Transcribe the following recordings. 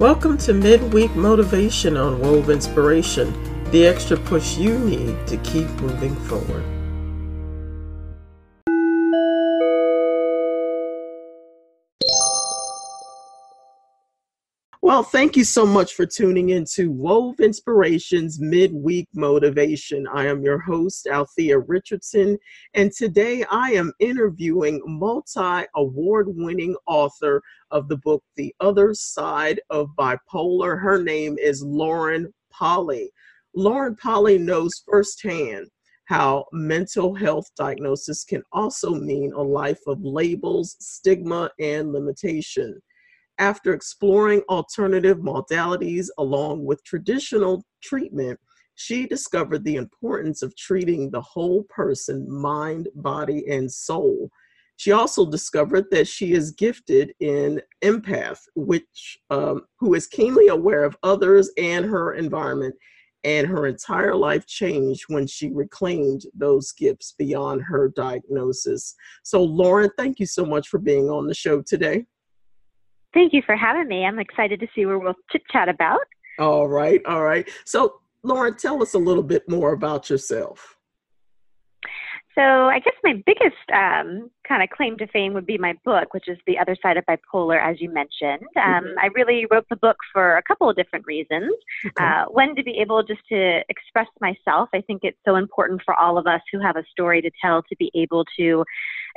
Welcome to Midweek Motivation on Wove Inspiration, the extra push you need to keep moving forward. Thank you so much for tuning in to Wove Inspirations Midweek Motivation. I am your host, Althea Richardson, and today I am interviewing multi award winning author of the book The Other Side of Bipolar. Her name is Lauren Polly. Lauren Polly knows firsthand how mental health diagnosis can also mean a life of labels, stigma, and limitation. After exploring alternative modalities along with traditional treatment, she discovered the importance of treating the whole person, mind, body, and soul. She also discovered that she is gifted in empath, which um, who is keenly aware of others and her environment, and her entire life changed when she reclaimed those gifts beyond her diagnosis. So, Lauren, thank you so much for being on the show today. Thank you for having me. I'm excited to see where we'll chit chat about. All right, all right. So, Lauren, tell us a little bit more about yourself. So, I guess my biggest um, kind of claim to fame would be my book, which is The Other Side of Bipolar, as you mentioned. Um, mm-hmm. I really wrote the book for a couple of different reasons. Okay. Uh, one, to be able just to express myself. I think it's so important for all of us who have a story to tell to be able to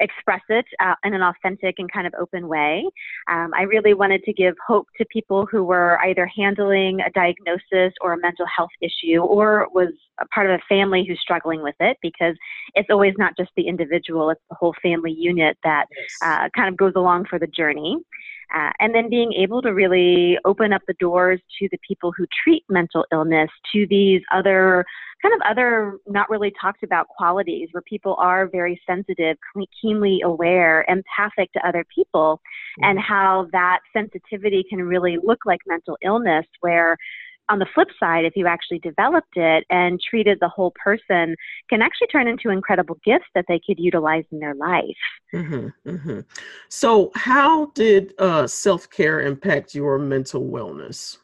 express it uh, in an authentic and kind of open way. Um, I really wanted to give hope to people who were either handling a diagnosis or a mental health issue or was a part of a family who's struggling with it because it's always not just the individual, it's the whole family unit that uh, kind of goes along for the journey. Uh, and then being able to really open up the doors to the people who treat mental illness to these other kind of other not really talked about qualities where people are very sensitive, keenly aware, empathic to other people, mm-hmm. and how that sensitivity can really look like mental illness where on the flip side, if you actually developed it and treated the whole person, can actually turn into incredible gifts that they could utilize in their life. Mm-hmm, mm-hmm. So, how did uh, self care impact your mental wellness?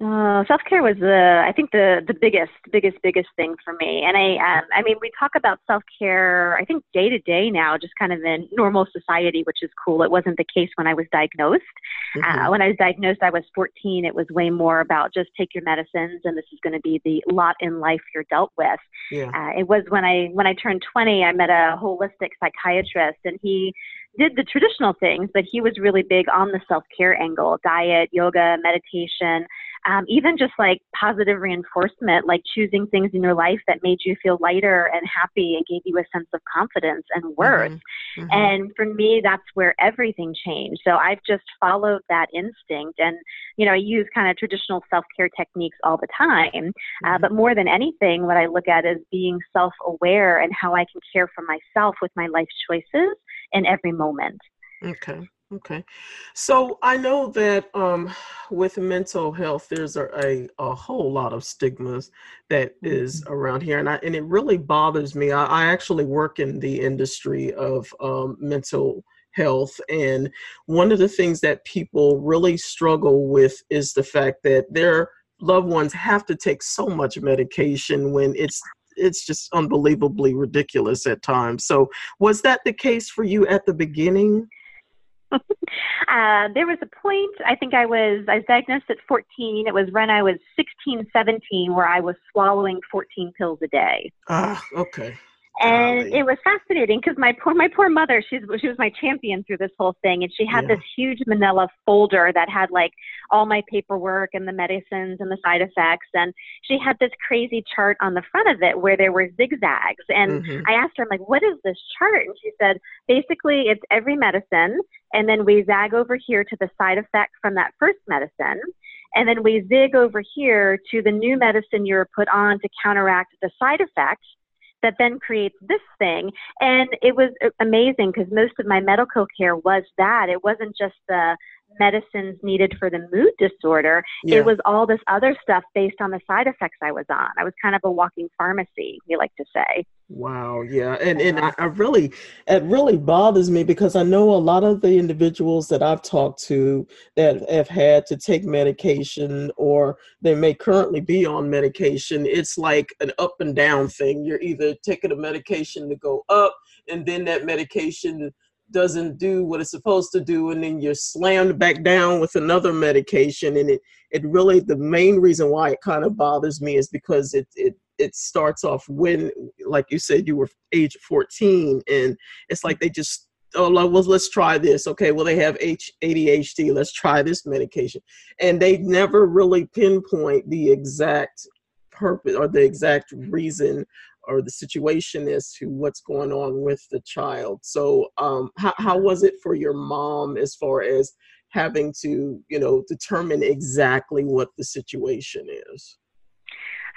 Uh, self care was the I think the the biggest biggest biggest thing for me. And I um, I mean we talk about self care I think day to day now, just kind of in normal society, which is cool. It wasn't the case when I was diagnosed. Uh, mm-hmm. Uh, when I was diagnosed, I was 14. It was way more about just take your medicines, and this is going to be the lot in life you're dealt with. Yeah. Uh, it was when I when I turned 20, I met a holistic psychiatrist, and he did the traditional things, but he was really big on the self care angle, diet, yoga, meditation um, even just like positive reinforcement, like choosing things in your life that made you feel lighter and happy and gave you a sense of confidence and worth. Mm-hmm. Mm-hmm. And for me, that's where everything changed. So I've just followed that instinct and, you know, I use kind of traditional self care techniques all the time. Uh, mm-hmm. Uh, but more than anything, what I look at is being self aware and how I can care for myself with my life choices in every moment. Okay. Okay. So I know that um, with mental health, there's a, a, a, whole lot of stigmas that is mm-hmm. around here. And, I, and it really bothers me. I, I actually work in the industry of um, mental health. And one of the things that people really struggle with is the fact that their loved ones have to take so much medication when it's it's just unbelievably ridiculous at times. So was that the case for you at the beginning? uh, there was a point, I think I was, I was diagnosed at 14. It was when I was 16, 17, where I was swallowing 14 pills a day. Ah, okay and Golly. it was fascinating because my poor my poor mother she's she was my champion through this whole thing and she had yeah. this huge manila folder that had like all my paperwork and the medicines and the side effects and she had this crazy chart on the front of it where there were zigzags and mm-hmm. i asked her i'm like what is this chart and she said basically it's every medicine and then we zag over here to the side effect from that first medicine and then we zig over here to the new medicine you're put on to counteract the side effects that then creates this thing. And it was amazing because most of my medical care was that. It wasn't just the medicines needed for the mood disorder. Yeah. It was all this other stuff based on the side effects I was on. I was kind of a walking pharmacy, we like to say. Wow, yeah, and and I, I, really, it really bothers me because I know a lot of the individuals that I've talked to that have had to take medication or they may currently be on medication. It's like an up and down thing. You're either taking a medication to go up, and then that medication doesn't do what it's supposed to do and then you're slammed back down with another medication and it it really the main reason why it kind of bothers me is because it it it starts off when like you said you were age 14 and it's like they just oh well let's try this. Okay well they have H- adhd let's try this medication. And they never really pinpoint the exact purpose or the exact reason or the situation is to what's going on with the child. So, um, how, how was it for your mom as far as having to, you know, determine exactly what the situation is?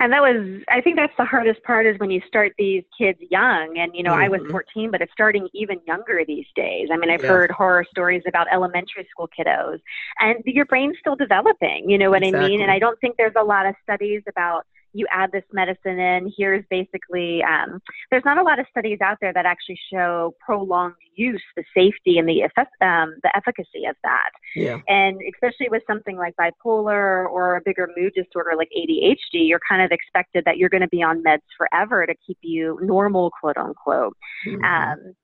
and that was i think that's the hardest part is when you start these kids young and you know mm-hmm. i was mm-hmm. 14 but it's starting even younger these days i mean i've yeah. heard horror stories about elementary school kiddos and your brain's still developing you know what exactly. i mean and i don't think there's a lot of studies about you add this medicine in. Here's basically, um, there's not a lot of studies out there that actually show prolonged use, the safety and the effect, um, the efficacy of that. Yeah. And especially with something like bipolar or a bigger mood disorder like ADHD, you're kind of expected that you're going to be on meds forever to keep you normal, quote unquote. Mm-hmm. Um,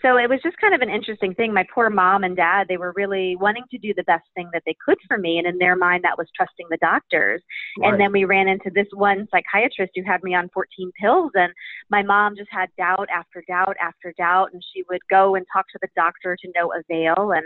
so it was just kind of an interesting thing. My poor mom and dad, they were really wanting to do the best thing that they could for me. And in their mind, that was trusting the doctors. Right. And then we ran into this one psychiatrist who had me on 14 pills. And my mom just had doubt after doubt after doubt. And she would go and talk to the doctor to no avail. And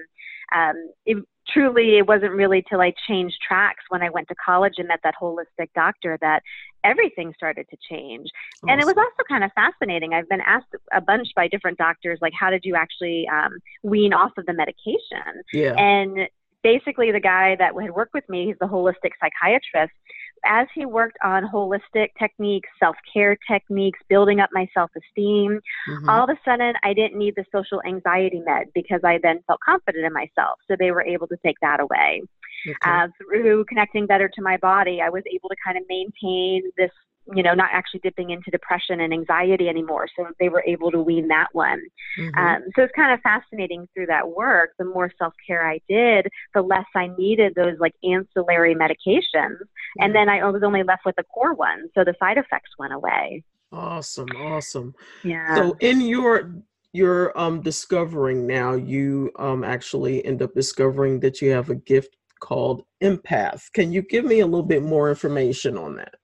um, it, truly, it wasn't really till I changed tracks when I went to college and met that holistic doctor that everything started to change. Awesome. And it was also kind of fascinating. I've been asked a bunch by different doctors, like, how did you actually um, wean off of the medication? Yeah. And basically, the guy that had worked with me, he's the holistic psychiatrist as he worked on holistic techniques, self care techniques, building up my self esteem, mm-hmm. all of a sudden I didn't need the social anxiety med because I then felt confident in myself. So they were able to take that away. Okay. Uh, through connecting better to my body, I was able to kind of maintain this you know, not actually dipping into depression and anxiety anymore. So they were able to wean that one. Mm-hmm. Um, so it's kind of fascinating through that work. The more self care I did, the less I needed those like ancillary medications. Mm-hmm. And then I was only left with the core one. So the side effects went away. Awesome. Awesome. Yeah. So in your your um discovering now you um actually end up discovering that you have a gift called empath can you give me a little bit more information on that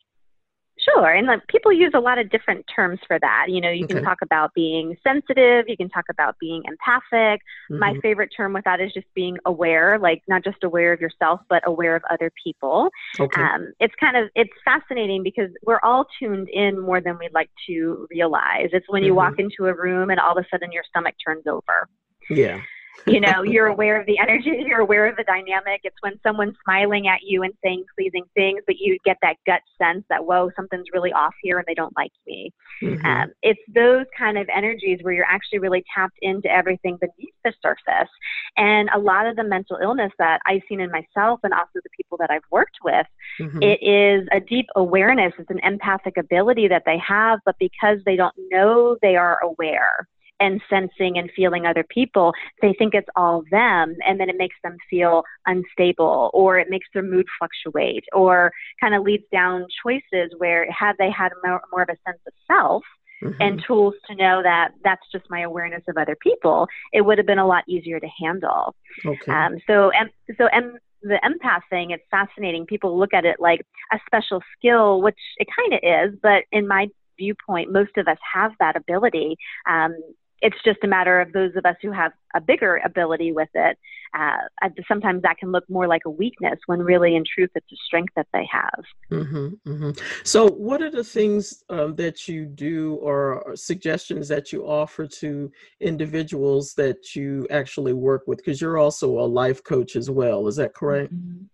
Sure. And like, people use a lot of different terms for that. You know, you okay. can talk about being sensitive, you can talk about being empathic. Mm-hmm. My favorite term with that is just being aware, like not just aware of yourself, but aware of other people. Okay. Um, it's kind of, it's fascinating because we're all tuned in more than we'd like to realize. It's when you mm-hmm. walk into a room and all of a sudden your stomach turns over. Yeah you know you're aware of the energy you're aware of the dynamic. It's when someone's smiling at you and saying pleasing things but you get that gut sense that whoa something's really off here and they don't like me. Mm-hmm. um, it's those kind of energies where you're actually really tapped into everything beneath the surface. And a lot of the mental illness that i've seen in myself and also the people that i've worked with mm-hmm. it is a deep awareness. It's an empathic ability that they have but because they don't know they are aware and sensing and feeling other people, they think it's all them, and then it makes them feel unstable, or it makes their mood fluctuate, or kind of leads down choices where had they had more, more of a sense of self, Mm-hmm. and tools to know that that's just my awareness of other people, it would have been a lot easier to handle. Okay. Um, so, and so, and the empath thing, it's fascinating. People look at it like a special skill, which it kind of is, but in my viewpoint, most of us have that ability. Um, it's just a matter of those of us who have a bigger ability with it. Uh, sometimes that can look more like a weakness when really, in truth, it's a strength that they have. Mm-hmm, mm-hmm. So, what are the things um, that you do or suggestions that you offer to individuals that you actually work with? Because you're also a life coach as well. Is that correct? Mm-hmm.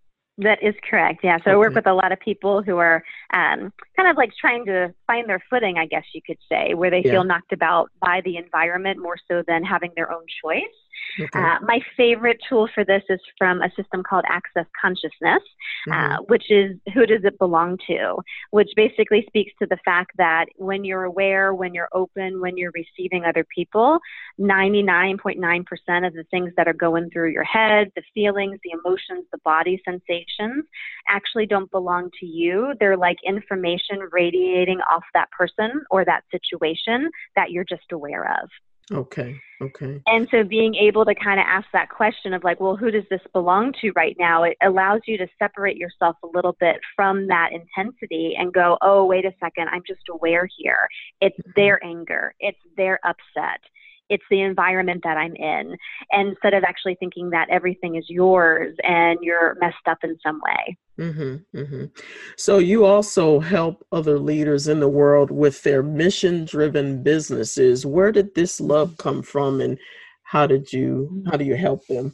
That is correct. Yeah. So okay. I work with a lot of people who are um, kind of like trying to find their footing, I guess you could say, where they yeah. feel knocked about by the environment more so than having their own choice. Okay. Uh, my favorite tool for this is from a system called Access Consciousness, uh, mm-hmm. uh, which is who does it belong to? Which basically speaks to the fact that when you're aware, when you're open, when you're receiving other people, 99.9% of the things that are going through your head, the feelings, the emotions, the body sensations, actually don't belong to you. They're like information radiating off that person or that situation that you're just aware of. Okay. Okay. And so being able to kind of ask that question of like, well, who does this belong to right now? It allows you to separate yourself a little bit from that intensity and go, oh, wait a second, I'm just aware here. It's mm-hmm. their anger, it's their upset, it's the environment that I'm in. Instead of actually thinking that everything is yours and you're messed up in some way. Mm-hmm, mm-hmm. So you also help other leaders in the world with their mission-driven businesses. Where did this love come from, and how did you how do you help them?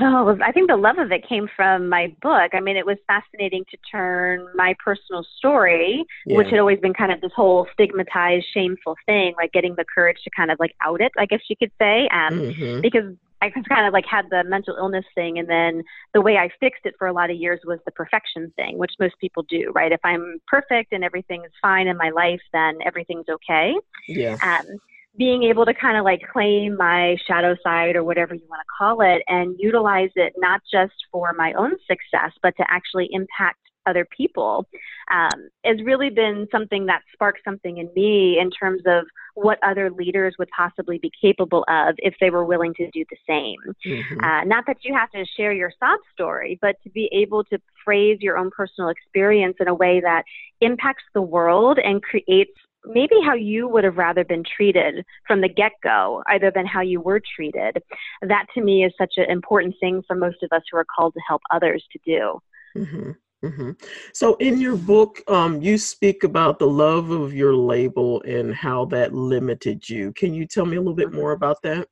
Oh, I think the love of it came from my book. I mean, it was fascinating to turn my personal story, yeah. which had always been kind of this whole stigmatized, shameful thing, like getting the courage to kind of like out it, I guess you could say, um, mm-hmm. because I kind of like had the mental illness thing, and then the way I fixed it for a lot of years was the perfection thing, which most people do, right? If I'm perfect and everything is fine in my life, then everything's okay. Yeah. Um, being able to kind of like claim my shadow side or whatever you want to call it and utilize it not just for my own success, but to actually impact other people um, has really been something that sparked something in me in terms of what other leaders would possibly be capable of if they were willing to do the same. Mm-hmm. Uh, not that you have to share your sob story, but to be able to phrase your own personal experience in a way that impacts the world and creates maybe how you would have rather been treated from the get go, either than how you were treated. That to me is such an important thing for most of us who are called to help others to do. Mm-hmm. Mm-hmm. So, in your book, um, you speak about the love of your label and how that limited you. Can you tell me a little bit more about that?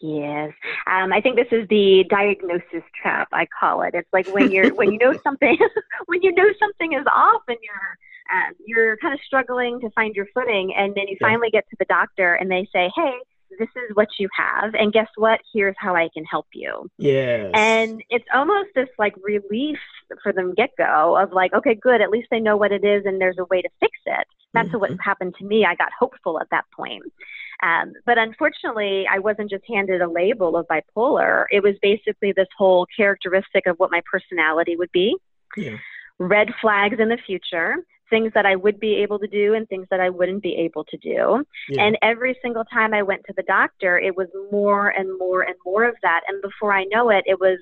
Yes, um, I think this is the diagnosis trap. I call it. It's like when you're when you know something when you know something is off and you're um, you're kind of struggling to find your footing, and then you yeah. finally get to the doctor and they say, "Hey, this is what you have, and guess what? Here's how I can help you." yeah And it's almost this like relief for them get go of like, okay, good, at least they know what it is, and there's a way to fix it. That's mm-hmm. what happened to me. I got hopeful at that point. Um, but unfortunately, I wasn't just handed a label of bipolar. It was basically this whole characteristic of what my personality would be. Yeah. Red flags in the future things that I would be able to do and things that I wouldn't be able to do. Yeah. And every single time I went to the doctor, it was more and more and more of that. And before I know it, it was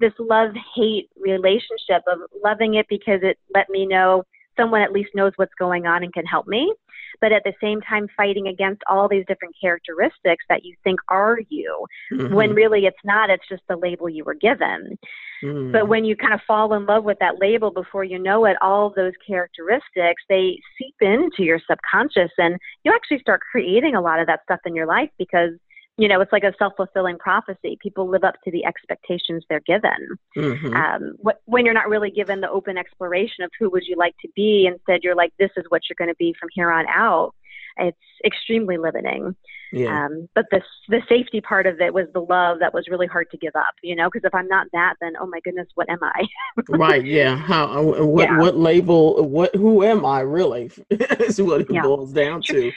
this love hate relationship of loving it because it let me know someone at least knows what's going on and can help me but at the same time fighting against all these different characteristics that you think are you mm-hmm. when really it's not it's just the label you were given mm. but when you kind of fall in love with that label before you know it all those characteristics they seep into your subconscious and you actually start creating a lot of that stuff in your life because you know, it's like a self fulfilling prophecy. People live up to the expectations they're given. Mm-hmm. Um, wh- when you're not really given the open exploration of who would you like to be, instead you're like, this is what you're going to be from here on out. It's extremely limiting. Yeah. Um, but the the safety part of it was the love that was really hard to give up. You know, because if I'm not that, then oh my goodness, what am I? right. Yeah. How? Uh, what? Yeah. What label? What? Who am I really? is what it yeah. boils down to.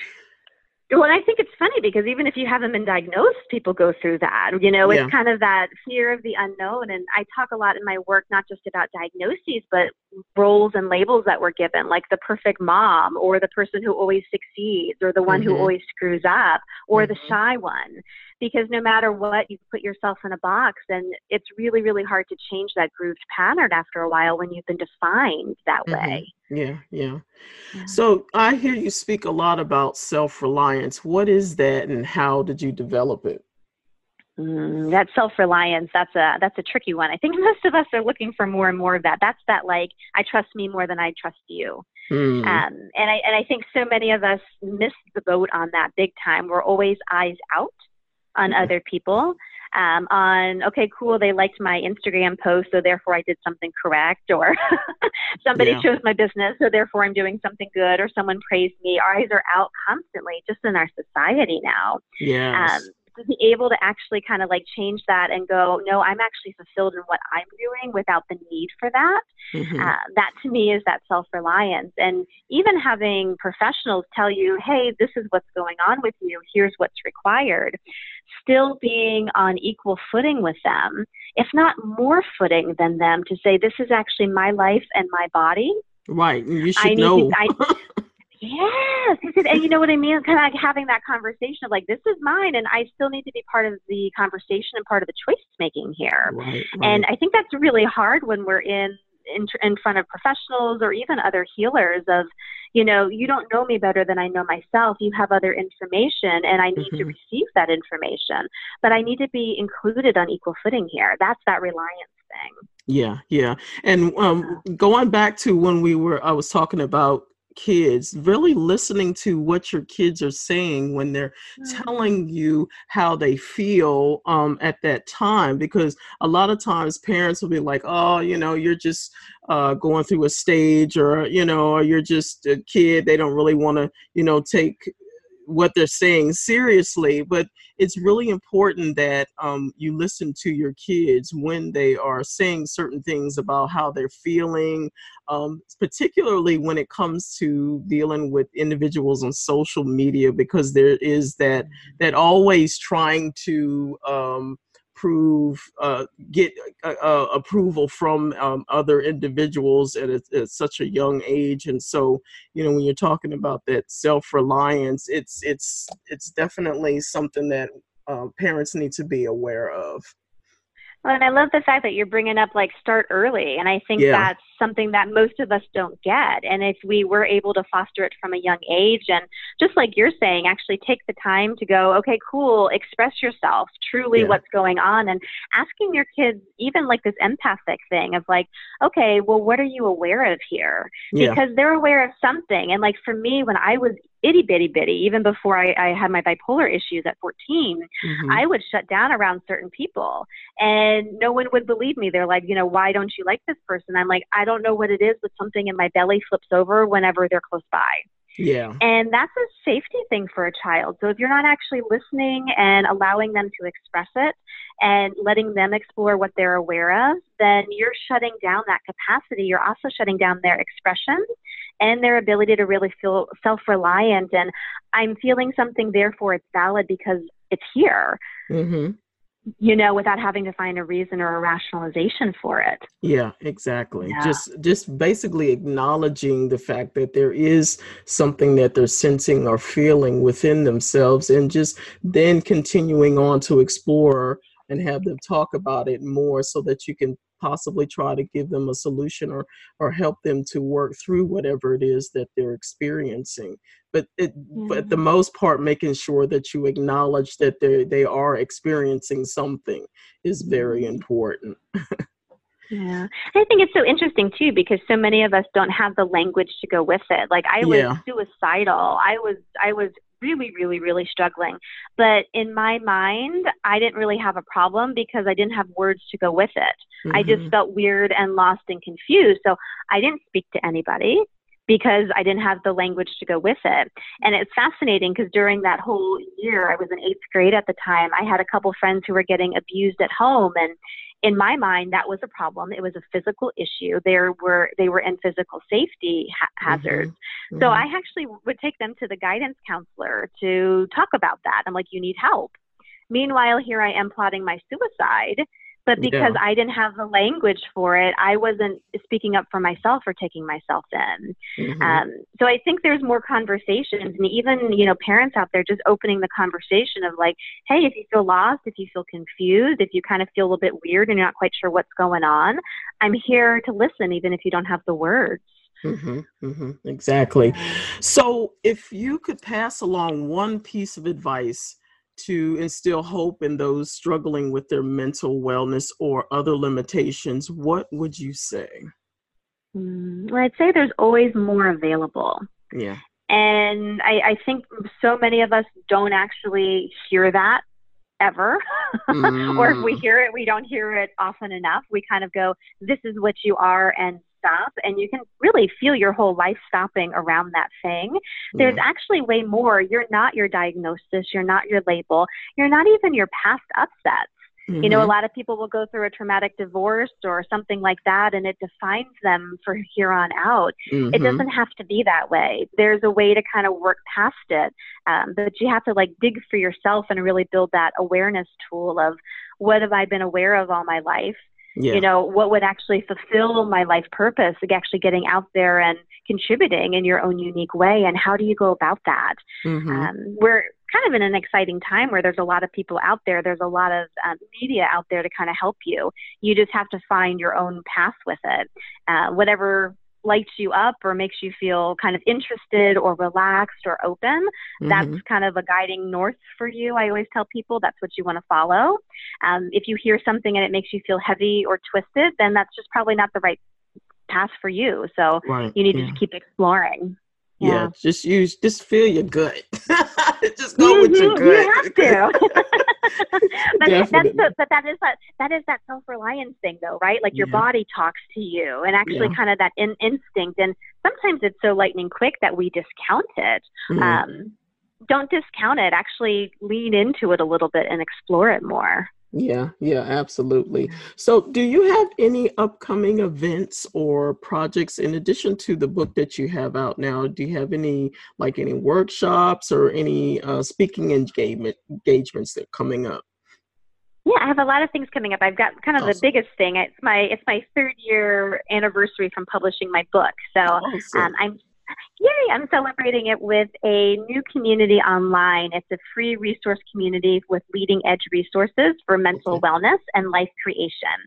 Well, I think it's funny because even if you haven't been diagnosed, people go through that. You know, it's yeah. kind of that fear of the unknown. And I talk a lot in my work, not just about diagnoses, but roles and labels that we're given, like the perfect mom, or the person who always succeeds, or the one mm-hmm. who always screws up, or mm-hmm. the shy one because no matter what, you put yourself in a box, and it's really, really hard to change that grooved pattern after a while when you've been defined that mm-hmm. way. Yeah, yeah, yeah. So I hear you speak a lot about self reliance. What is that, and how did you develop it? Mm, that self reliance, that's a that's a tricky one. I think most of us are looking for more and more of that. That's that like I trust me more than I trust you. Mm. Um, and I and I think so many of us miss the boat on that big time. We're always eyes out on other people. um, on, okay, cool, they liked my Instagram post, so therefore I did something correct, or somebody yeah. chose my business, so therefore I'm doing something good, or someone praised me. Our eyes are out constantly just in our society now. Yeah. Um, to be able to actually kind of like change that and go, no, I'm actually fulfilled in what I'm doing without the need for that. Mm-hmm. Uh, that to me is that self reliance. And even having professionals tell you, hey, this is what's going on with you, here's what's required, still being on equal footing with them, if not more footing than them, to say, this is actually my life and my body. Right. You should know. To, I, Yes, and you know what I mean. Kind of like having that conversation of like, this is mine, and I still need to be part of the conversation and part of the choice making here. Right, right. And I think that's really hard when we're in, in in front of professionals or even other healers. Of, you know, you don't know me better than I know myself. You have other information, and I need mm-hmm. to receive that information. But I need to be included on equal footing here. That's that reliance thing. Yeah, yeah. And um, going back to when we were, I was talking about kids really listening to what your kids are saying when they're mm-hmm. telling you how they feel um, at that time because a lot of times parents will be like oh you know you're just uh, going through a stage or you know or you're just a kid they don't really want to you know take what they're saying seriously, but it's really important that um, you listen to your kids when they are saying certain things about how they're feeling, um, particularly when it comes to dealing with individuals on social media, because there is that that always trying to um, prove uh, get uh, uh, approval from um, other individuals at, a, at, such a young age. And so you know when you're talking about that self-reliance it's it's it's definitely something that uh, parents need to be aware of well, and I love the fact that you're bringing up like start early. And I think yeah. that's something that most of us don't get. And if we were able to foster it from a young age, and just like you're saying, actually take the time to go, okay, cool, express yourself, truly yeah. what's going on, and asking your kids even like this empathic thing of like, okay, well, what are you aware of here? Yeah. Because they're aware of something. And like for me, when I was itty bitty bitty, even before I, I had my bipolar issues at 14, mm-hmm. I would shut down around certain people and no one would believe me. They're like, you know, why don't you like this person? I'm like, I don't know what it is, but something in my belly flips over whenever they're close by. Yeah. And that's a safety thing for a child. So if you're not actually listening and allowing them to express it and letting them explore what they're aware of, then you're shutting down that capacity. You're also shutting down their expression and their ability to really feel self reliant. And I'm feeling something, therefore it's valid because it's here. Mm-hmm. You know, without having to find a reason or a rationalization for it. Yeah, exactly. Yeah. Just just basically acknowledging the fact that there is something that they're sensing or feeling within themselves and just then continuing on to explore and have them talk about it more so that you can possibly try to give them a solution or or help them to work through whatever it is that they're experiencing but it mm-hmm. but the most part making sure that you acknowledge that they they are experiencing something is very mm-hmm. important Yeah. I think it's so interesting too because so many of us don't have the language to go with it. Like I was yeah. suicidal. I was I was really, really, really struggling. But in my mind, I didn't really have a problem because I didn't have words to go with it. Mm-hmm. I just mm-hmm. felt weird and lost and confused. So I didn't speak to anybody because I didn't have the language to go with it. And it's fascinating because during that whole year, I was in eighth grade at the time, I had a couple friends who were getting abused at home. And in my mind, that was a problem. It was a physical issue. There were they were in physical safety ha- mm-hmm. hazards. Mm-hmm. So I actually would take them to the guidance counselor to talk about that. I'm like, you need help. Meanwhile, here I am plotting my suicide but because yeah. I didn't have the language for it, I wasn't speaking up for myself or taking myself in. Mm-hmm. Um, so I think there's more conversations, and even you know parents out there just opening the conversation of like, hey, if you feel lost, if you feel confused, if you kind of feel a little bit weird and you're not quite sure what's going on, I'm here to listen, even if you don't have the words. Mm-hmm, mm-hmm, exactly. So, if you could pass along one piece of advice to instill hope in those struggling with their mental wellness or other limitations, what would you say? Mm, well, I'd say there's always more available. Yeah. And I, I think so many of us don't actually hear that ever. Mm. or if we mm. hear it, we don't hear it often enough. We kind of go, this is what you are, and stop and you can really feel your whole life stopping around that thing. There's actually way more. You're not your diagnosis, you're not your label, you're not even your past upsets. Mm-hmm. You know, a mm-hmm. lot of people will go through a traumatic divorce or something like that, and it defines them for here on out. Mm-hmm. It doesn't have to be that way. There's a way to kind of work past it, um, but you have to like dig for yourself and really build that awareness tool of what have I been aware of all my life? Yeah. You know, what would actually fulfill my life purpose, like actually getting out there and contributing in your own unique way, and how do you go about that? Mm-hmm. Um, we're kind of in an exciting time where there's a lot of people out there. There's a lot of um, media out there to kind of help you. You just have to find your own path with it. Uh, whatever lights you up or makes you feel kind of interested or relaxed or open, mm-hmm. that's kind of a guiding north for you. I always tell people that's what you want to follow. Um, if you hear something and it makes you feel heavy or twisted, then that's just probably not the right path for you. So right. you need yeah. to just keep exploring. Yeah. yeah. just use, just feel your gut. just go mm-hmm. with your gut. You have to. but that's the, but that is that that is that self reliance thing though, right? Like your yeah. body talks to you, and actually yeah. kind of that in, instinct. And sometimes it's so lightning quick that we discount it. Mm-hmm. Um, don't discount it. Actually, lean into it a little bit and explore it more. Yeah, yeah, absolutely. So, do you have any upcoming events or projects in addition to the book that you have out now? Do you have any like any workshops or any uh, speaking engagement engagements that are coming up? Yeah, I have a lot of things coming up. I've got kind of awesome. the biggest thing. It's my it's my third year anniversary from publishing my book. So awesome. um, I'm Yay! I'm celebrating it with a new community online. It's a free resource community with leading edge resources for mental wellness and life creation.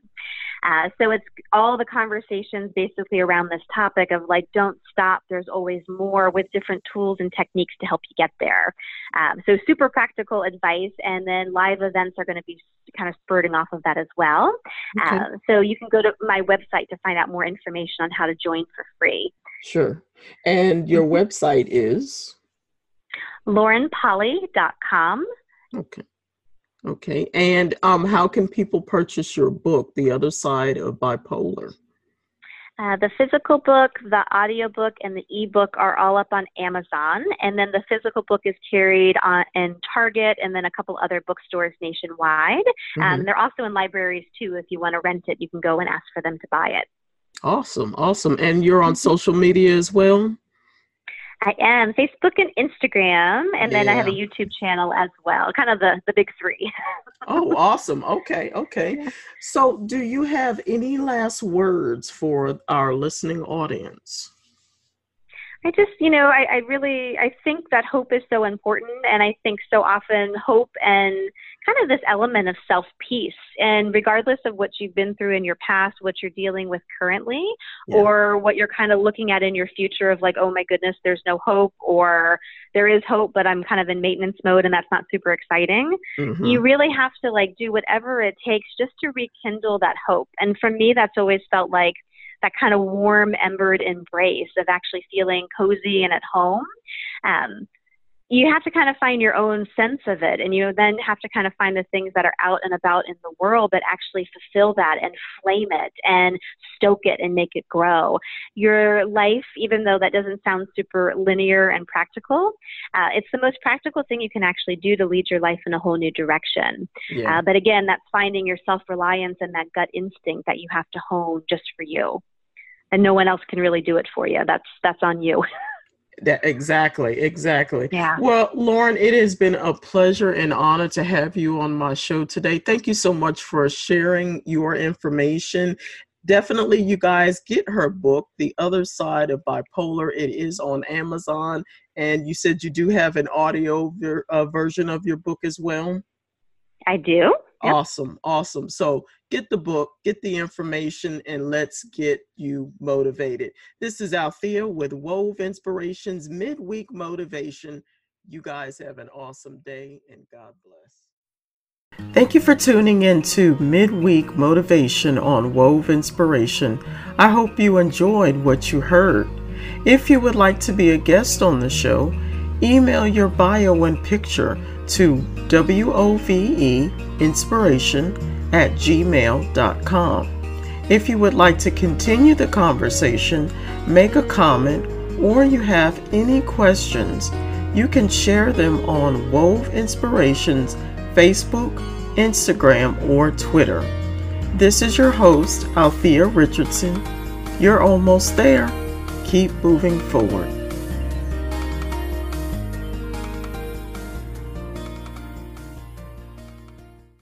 Uh, so it's all the conversations basically around this topic of like, don't stop. There's always more with different tools and techniques to help you get there. Um, so super practical advice, and then live events are going to be kind of spurting off of that as well. Okay. Uh, so you can go to my website to find out more information on how to join for free. Sure. And your mm-hmm. website is? laurenpolly.com. Okay. Okay. And um, how can people purchase your book, The Other Side of Bipolar? Uh, the physical book, the audio book, and the ebook are all up on Amazon. And then the physical book is carried on in Target and then a couple other bookstores nationwide. Mm-hmm. Um, they're also in libraries too. If you want to rent it, you can go and ask for them to buy it. Awesome, awesome. And you're on social media as well? I am Facebook and Instagram, and yeah. then I have a YouTube channel as well. Kind of the the big three. oh, awesome. Okay, okay. So, do you have any last words for our listening audience? I just, you know, I, I really, I think that hope is so important, and I think so often hope and kind of this element of self peace, and regardless of what you've been through in your past, what you're dealing with currently, yeah. or what you're kind of looking at in your future of like, oh my goodness, there's no hope, or there is hope, but I'm kind of in maintenance mode, and that's not super exciting. Mm-hmm. You really have to like do whatever it takes just to rekindle that hope, and for me, that's always felt like that kind of warm, embered embrace of actually feeling cozy and at home. Um, you have to kind of find your own sense of it and you then have to kind of find the things that are out and about in the world that actually fulfill that and flame it and stoke it and make it grow your life even though that doesn't sound super linear and practical uh, it's the most practical thing you can actually do to lead your life in a whole new direction yeah. uh, but again that's finding your self-reliance and that gut instinct that you have to hone just for you and no one else can really do it for you. That's that's on you. That exactly, exactly. Yeah. Well, Lauren, it has been a pleasure and honor to have you on my show today. Thank you so much for sharing your information. Definitely, you guys get her book, The Other Side of Bipolar. It is on Amazon, and you said you do have an audio ver- uh, version of your book as well. I do. Yep. Awesome, awesome. So get the book, get the information, and let's get you motivated. This is Althea with Wove Inspirations Midweek Motivation. You guys have an awesome day and God bless. Thank you for tuning in to Midweek Motivation on Wove Inspiration. I hope you enjoyed what you heard. If you would like to be a guest on the show, email your bio and picture to woveinspiration at gmail.com. If you would like to continue the conversation, make a comment, or you have any questions, you can share them on Wove Inspirations Facebook, Instagram, or Twitter. This is your host, Althea Richardson. You're almost there. Keep moving forward.